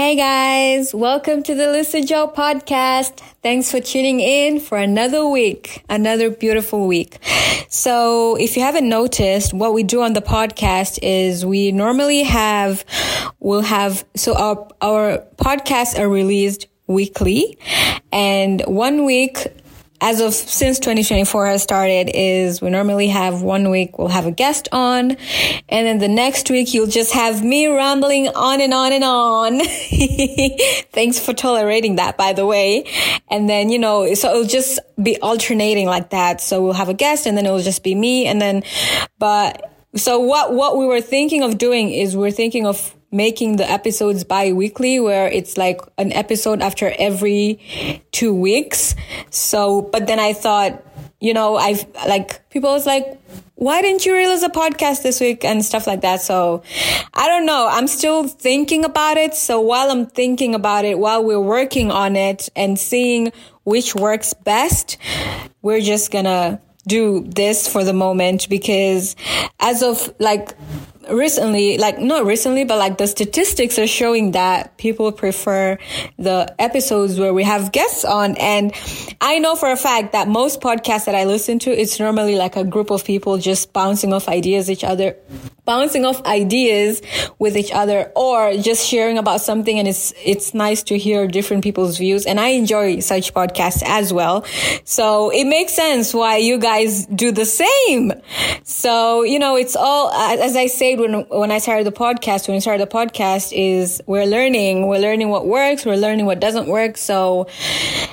Hey guys, welcome to the Lisa Joe podcast. Thanks for tuning in for another week, another beautiful week. So if you haven't noticed, what we do on the podcast is we normally have, we'll have, so our, our podcasts are released weekly and one week as of since 2024 has started is we normally have one week we'll have a guest on and then the next week you'll just have me rambling on and on and on. Thanks for tolerating that by the way. And then you know so it'll just be alternating like that. So we'll have a guest and then it'll just be me and then but so what what we were thinking of doing is we're thinking of making the episodes bi-weekly where it's like an episode after every two weeks. So, but then I thought, you know, I've like people was like, why didn't you release a podcast this week and stuff like that? So I don't know. I'm still thinking about it. So while I'm thinking about it, while we're working on it and seeing which works best, we're just gonna do this for the moment because as of like recently, like not recently, but like the statistics are showing that people prefer the episodes where we have guests on. And I know for a fact that most podcasts that I listen to, it's normally like a group of people just bouncing off ideas each other, bouncing off ideas with each other or just sharing about something. And it's, it's nice to hear different people's views. And I enjoy such podcasts as well. So it makes sense why you guys do the same. So, you know, it's all, as I said, when, when I started the podcast, when I started the podcast is we're learning, we're learning what works, we're learning what doesn't work. So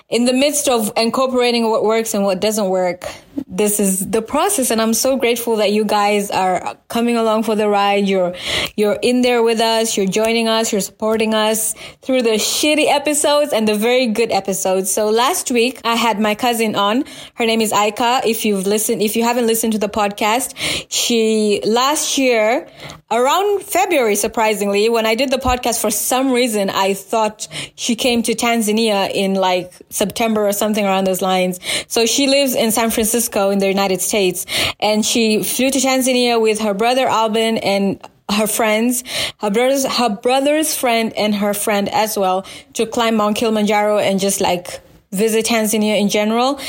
in the midst of incorporating what works and what doesn't work, this is the process. And I'm so grateful that you guys are coming along for the ride. You're, you're in there with us. You're joining us. You're supporting us through the shitty episodes and the very good episodes. So last week I had my cousin on. Her name is Aika. If you've listened, if you haven't listened to the podcast, she last year around February, surprisingly, when I did the podcast, for some reason, I thought she came to Tanzania in like September or something around those lines. So she lives in San Francisco in the United States. And she flew to Tanzania with her brother Alban and her friends, her brother's, her brother's friend and her friend as well to climb Mount Kilimanjaro and just like visit Tanzania in general.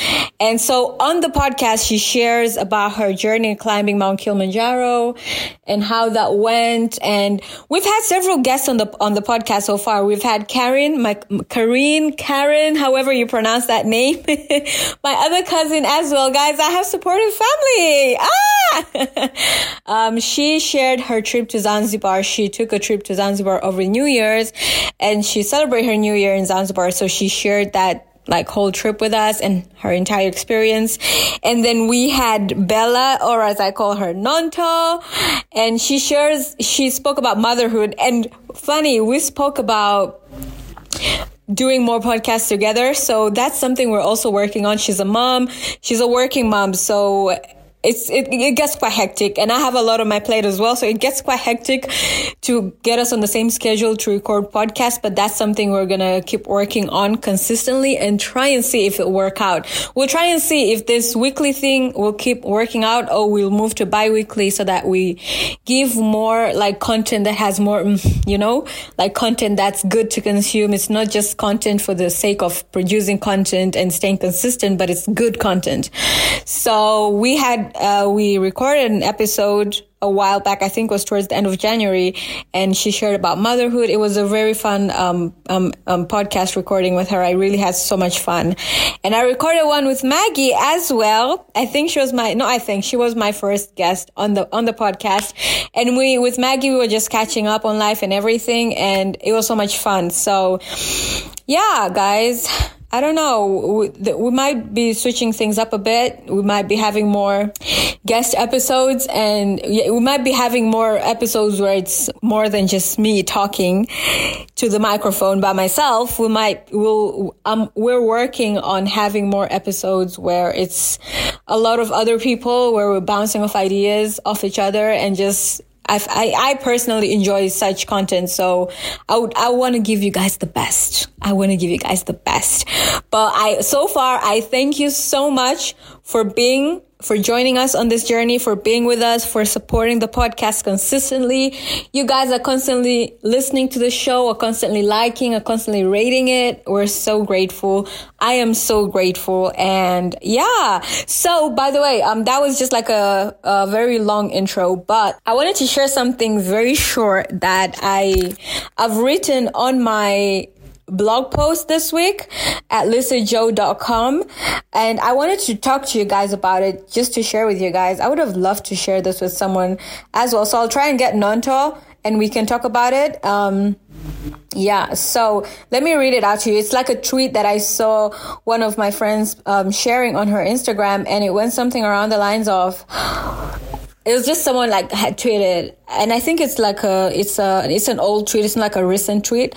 And so on the podcast, she shares about her journey climbing Mount Kilimanjaro and how that went. And we've had several guests on the, on the podcast so far. We've had Karen, my, Karen, Karen, however you pronounce that name. my other cousin as well. Guys, I have supportive family. Ah! um, she shared her trip to Zanzibar. She took a trip to Zanzibar over New Year's and she celebrated her New Year in Zanzibar. So she shared that like whole trip with us and her entire experience. And then we had Bella, or as I call her, Nonto, and she shares, she spoke about motherhood. And funny, we spoke about doing more podcasts together. So that's something we're also working on. She's a mom. She's a working mom. So it's it, it gets quite hectic. And i have a lot on my plate as well. So it gets quite hectic to get us on the same schedule to record podcasts. But that's something we're gonna keep working on consistently and try and see if it work out. We'll try and see if this weekly thing will keep working out or we'll move to bi-weekly so that we give more like content that has more mm, you know like content that's good to consume. It's not just content for the sake of producing content and staying consistent but it's good content. So we had uh, we recorded an episode a while back. I think was towards the end of January, and she shared about motherhood. It was a very fun um, um, um, podcast recording with her. I really had so much fun, and I recorded one with Maggie as well. I think she was my no, I think she was my first guest on the on the podcast, and we with Maggie we were just catching up on life and everything, and it was so much fun. So, yeah, guys I don't know. We, we, might be switching things up a bit. We might be having more guest episodes and we might be having more episodes where it's more than just me talking to the microphone by myself. We might, we'll, um, we're working on having more episodes where it's a lot of other people where we're bouncing off ideas off each other and just I, I personally enjoy such content. So I would, I want to give you guys the best. I want to give you guys the best. But I, so far, I thank you so much for being for joining us on this journey, for being with us, for supporting the podcast consistently. You guys are constantly listening to the show, or constantly liking, or constantly rating it. We're so grateful. I am so grateful. And yeah. So by the way, um, that was just like a, a very long intro, but I wanted to share something very short that I, I've written on my blog post this week at lisajoe.com and I wanted to talk to you guys about it just to share with you guys. I would have loved to share this with someone as well. So I'll try and get Nanto and we can talk about it. Um, yeah, so let me read it out to you. It's like a tweet that I saw one of my friends um, sharing on her Instagram, and it went something around the lines of it was just someone like had tweeted and i think it's like a it's a it's an old tweet it's not like a recent tweet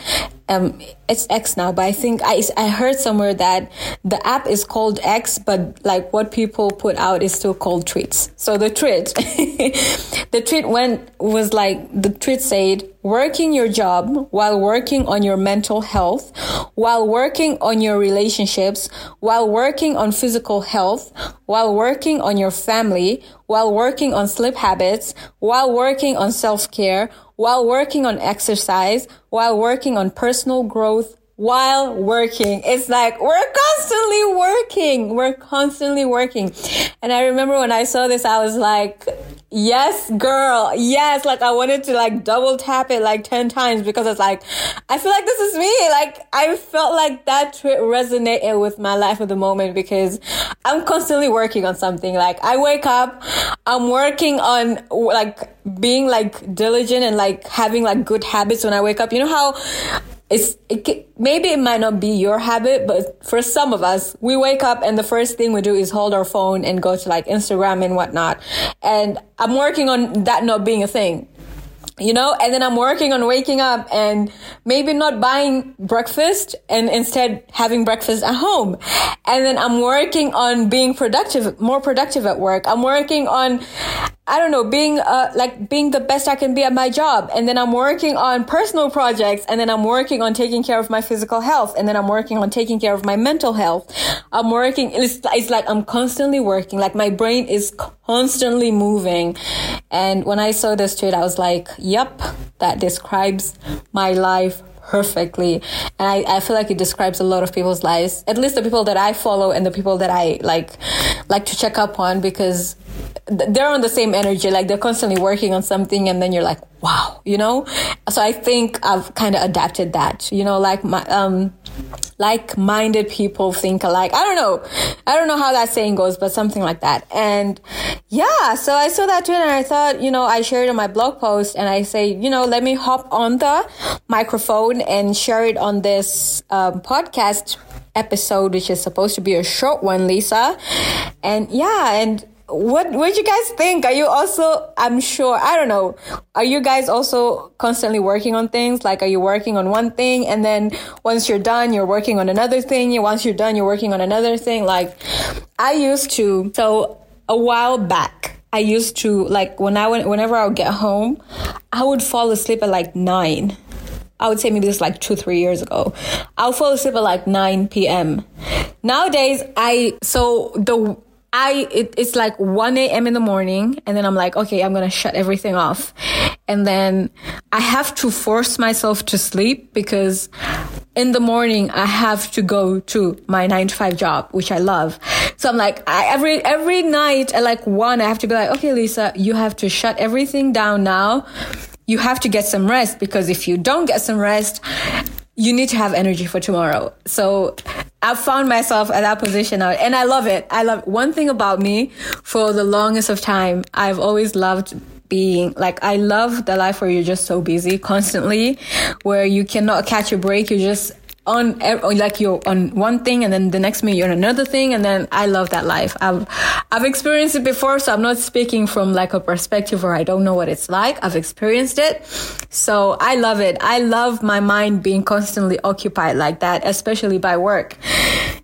um it's x now but i think i i heard somewhere that the app is called x but like what people put out is still called tweets so the tweet the tweet went was like the tweet said working your job while working on your mental health, while working on your relationships, while working on physical health, while working on your family, while working on sleep habits, while working on self-care, while working on exercise, while working on personal growth, while working. It's like we're constantly working. We're constantly working. And I remember when I saw this, I was like, Yes, girl. Yes. Like I wanted to like double tap it like 10 times because it's like, I feel like this is me. Like I felt like that resonated with my life at the moment because I'm constantly working on something. Like I wake up, I'm working on like being like diligent and like having like good habits when I wake up. You know how it's it, maybe it might not be your habit, but for some of us, we wake up and the first thing we do is hold our phone and go to like Instagram and whatnot. And I'm working on that not being a thing you know? And then i'm working on waking up and maybe not buying breakfast and instead having breakfast at home. And then i'm working on being productive more productive at work. I'm working on I don't know, being uh, like being the best I can be at my job. And then I'm working on personal projects and then I'm working on taking care of my physical health and then I'm working on taking care of my mental health. I'm working, it's, it's like I'm constantly working, like my brain is constantly moving. And when I saw this tweet, I was like, yep, that describes my life perfectly. And I, I feel like it describes a lot of people's lives, at least the people that I follow and the people that I like, like to check up on because they're on the same energy like they're constantly working on something and then you're like wow you know? So i think i've kind of adapted that you know? Like my um like-minded people think alike. I don't know. I don't know how that saying goes but something like that. And yeah so i saw that tweet and i thought you know i shared it on my blog post and i say you know let me hop on the microphone and share it on this um, podcast episode which is supposed to be a short one lisa. And yeah and what what you guys think? Are you also i'm sure i don't know. Are you guys also constantly working on things? Like are you working on one thing and then once you're done you're working on another thing? Once you're done you're working on another thing? Like i used to so a while back i used to like when i went whenever i would get home i would fall asleep at like nine. I would say maybe this is like two, three years ago. I'll fall asleep at like 9 p.m. Nowadays, I, so the, I it, it's like 1 a.m. in the morning and then I'm like, okay, I'm going to shut everything off. And then I have to force myself to sleep because in the morning I have to go to my 9 to 5 job, which I love. So I'm like, I, every every night at like 1 I have to be like, okay, Lisa, you have to shut everything down now. You have to get some rest because if you don't get some rest, you need to have energy for tomorrow. So I found myself at that position now and I love it. I love one thing about me for the longest of time. I've always loved being like I love the life where you're just so busy constantly where you cannot catch a break. You just on like you're on one thing and then the next minute you're on another thing and then I love that life. I've I've experienced it before so I'm not speaking from like a perspective where I don't know what it's like. I've experienced it. So I love it. I love my mind being constantly occupied like that, especially by work.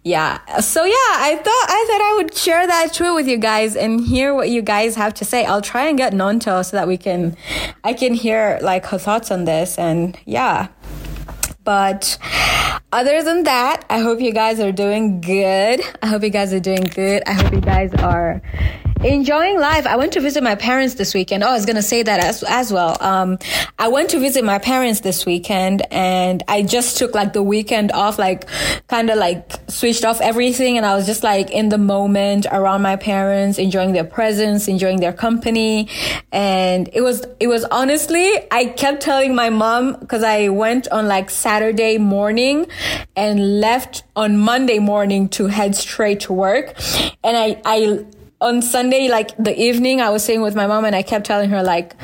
Yeah. So yeah, I thought I thought I would share that truth with you guys and hear what you guys have to say. I'll try and get Nanto so that we can I can hear like her thoughts on this and yeah. But other than that, I hope you guys are doing good. I hope you guys are doing good. I hope you guys are enjoying life. I went to visit my parents this weekend. Oh, I was going to say that as, as well. Um, I went to visit my parents this weekend and I just took like the weekend off, like kind of like switched off everything. And I was just like in the moment around my parents, enjoying their presence, enjoying their company. And it was, it was honestly, I kept telling my mom because I went on like Saturday morning and left on Monday morning to head straight to work. And I, I, on Sunday, like the evening, I was sitting with my mom and I kept telling her like,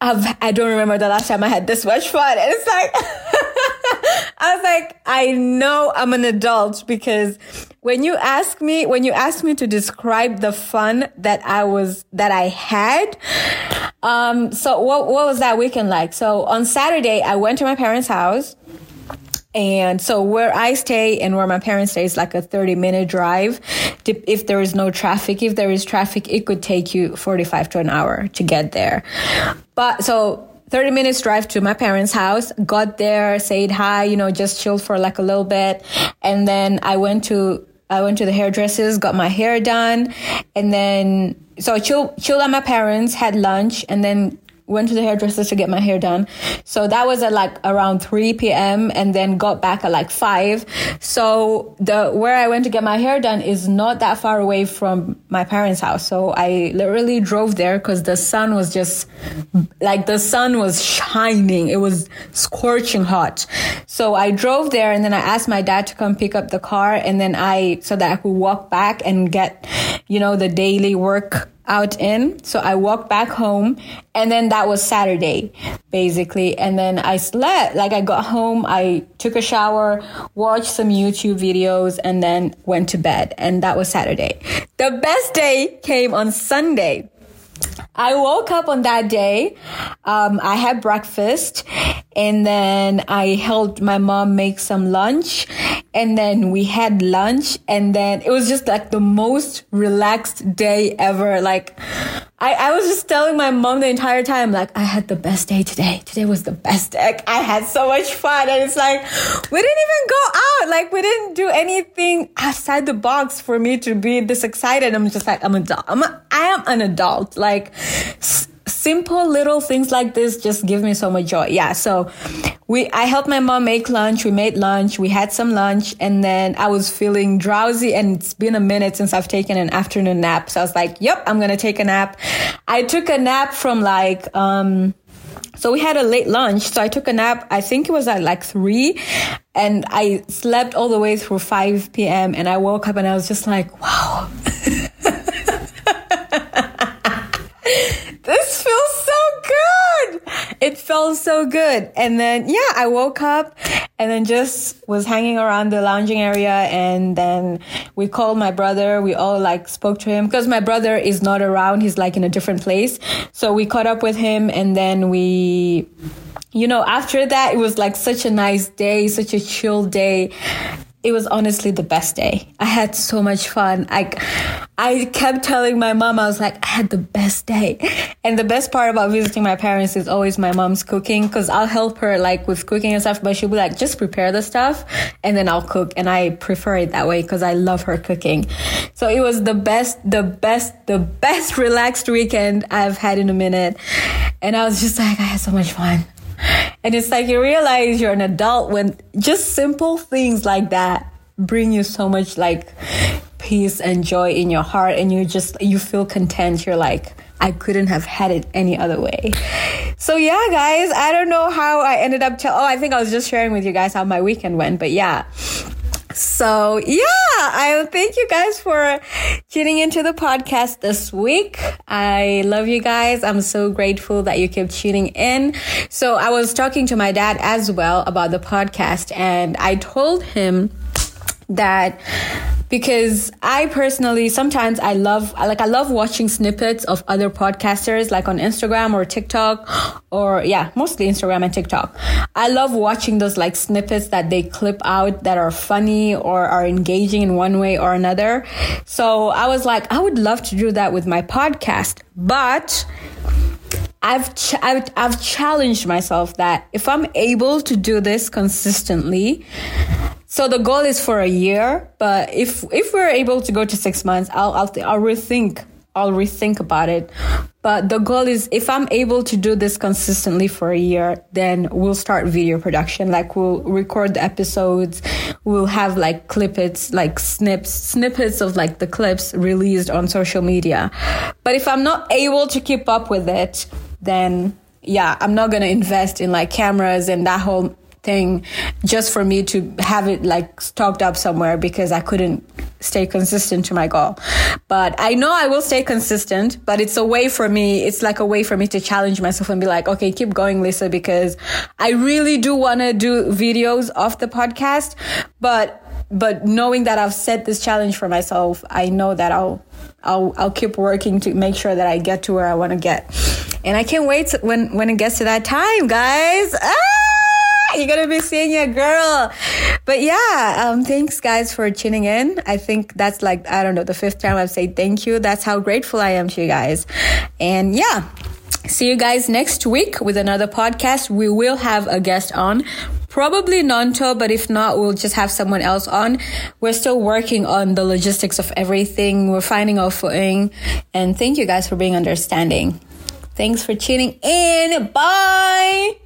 I've, I don't remember the last time I had this much fun. And it's like, I was like, I know I'm an adult because when you ask me, when you ask me to describe the fun that I was, that I had, um, so what, what was that weekend like? So on Saturday, I went to my parents' house. And so where I stay and where my parents stay is like a 30 minute drive. If there is no traffic, if there is traffic, it could take you 45 to an hour to get there. But so 30 minutes drive to my parents' house, got there, said hi, you know, just chilled for like a little bit. And then I went to, I went to the hairdressers, got my hair done. And then, so chilled, chilled at my parents, had lunch, and then went to the hairdresser to get my hair done. So that was at like around 3 p.m. and then got back at like 5. So the where I went to get my hair done is not that far away from my parents' house. So I literally drove there cuz the sun was just like the sun was shining. It was scorching hot. So I drove there and then I asked my dad to come pick up the car and then I so that I could walk back and get you know the daily work out in. So I walked back home and then that was Saturday basically. And then I slept, like I got home, I took a shower, watched some YouTube videos and then went to bed. And that was Saturday. The best day came on Sunday. I woke up on that day. Um, I had breakfast and then I helped my mom make some lunch and then we had lunch and then it was just like the most relaxed day ever. Like I, I was just telling my mom the entire time, like, I had the best day today. Today was the best day. I had so much fun. And it's like, we didn't even go out. Like, we didn't do anything outside the box for me to be this excited. I'm just like, I'm adult. I'm a, I am an adult. Like, simple little things like this just give me so much joy. Yeah. So we, I helped my mom make lunch. We made lunch. We had some lunch and then I was feeling drowsy and it's been a minute since I've taken an afternoon nap. So I was like, yep, I'm going to take a nap. I took a nap from like, um, so we had a late lunch. So I took a nap. I think it was at like three and I slept all the way through 5 p.m. and I woke up and I was just like, wow. good. It felt so good. And then, yeah, I woke up and then just was hanging around the lounging area. And then we called my brother. We all like spoke to him because my brother is not around. He's like in a different place. So we caught up with him and then we, you know, after that, it was like such a nice day, such a chill day it was honestly the best day. I had so much fun. I, I kept telling my mom, I was like, I had the best day. And the best part about visiting my parents is always my mom's cooking because I'll help her like with cooking and stuff, but she'll be like, just prepare the stuff and then I'll cook. And I prefer it that way because I love her cooking. So it was the best, the best, the best relaxed weekend I've had in a minute. And I was just like, I had so much fun. And it's like you realize you're an adult when just simple things like that bring you so much like peace and joy in your heart and you just you feel content. You're like, I couldn't have had it any other way. So yeah, guys, I don't know how I ended up oh, I think I was just sharing with you guys how my weekend went, but yeah. So yeah, I thank you guys for tuning into the podcast this week. I love you guys. I'm so grateful that you kept tuning in. So I was talking to my dad as well about the podcast and I told him that because I personally sometimes I love like I love watching snippets of other podcasters like on Instagram or TikTok or yeah, mostly Instagram and TikTok. I love watching those like snippets that they clip out that are funny or are engaging in one way or another. So I was like I would love to do that with my podcast, but I've, ch- I've, I've challenged myself that if I'm able to do this consistently, so the goal is for a year, but if if we're able to go to six months, I'll I'll, I'll rethink I'll rethink about it. But the goal is if I'm able to do this consistently for a year, then we'll start video production. Like we'll record the episodes. We'll have like clippets, like snips, snippets of like the clips released on social media. But if I'm not able to keep up with it, then yeah, I'm not going to invest in like cameras and that whole thing just for me to have it like stocked up somewhere because I couldn't stay consistent to my goal. But I know I will stay consistent, but it's a way for me. It's like a way for me to challenge myself and be like, okay, keep going, Lisa, because I really do want to do videos off the podcast. But, but knowing that I've set this challenge for myself, I know that I'll, I'll, I'll keep working to make sure that I get to where I want to get. And I can't wait when, when it gets to that time, guys. Ah! You're gonna be seeing your girl. But yeah, um, thanks guys for tuning in. I think that's like, I don't know, the fifth time I've said thank you. That's how grateful I am to you guys. And yeah, see you guys next week with another podcast. We will have a guest on. Probably Nanto, but if not, we'll just have someone else on. We're still working on the logistics of everything. We're finding our footing. And thank you guys for being understanding. Thanks for tuning in. Bye.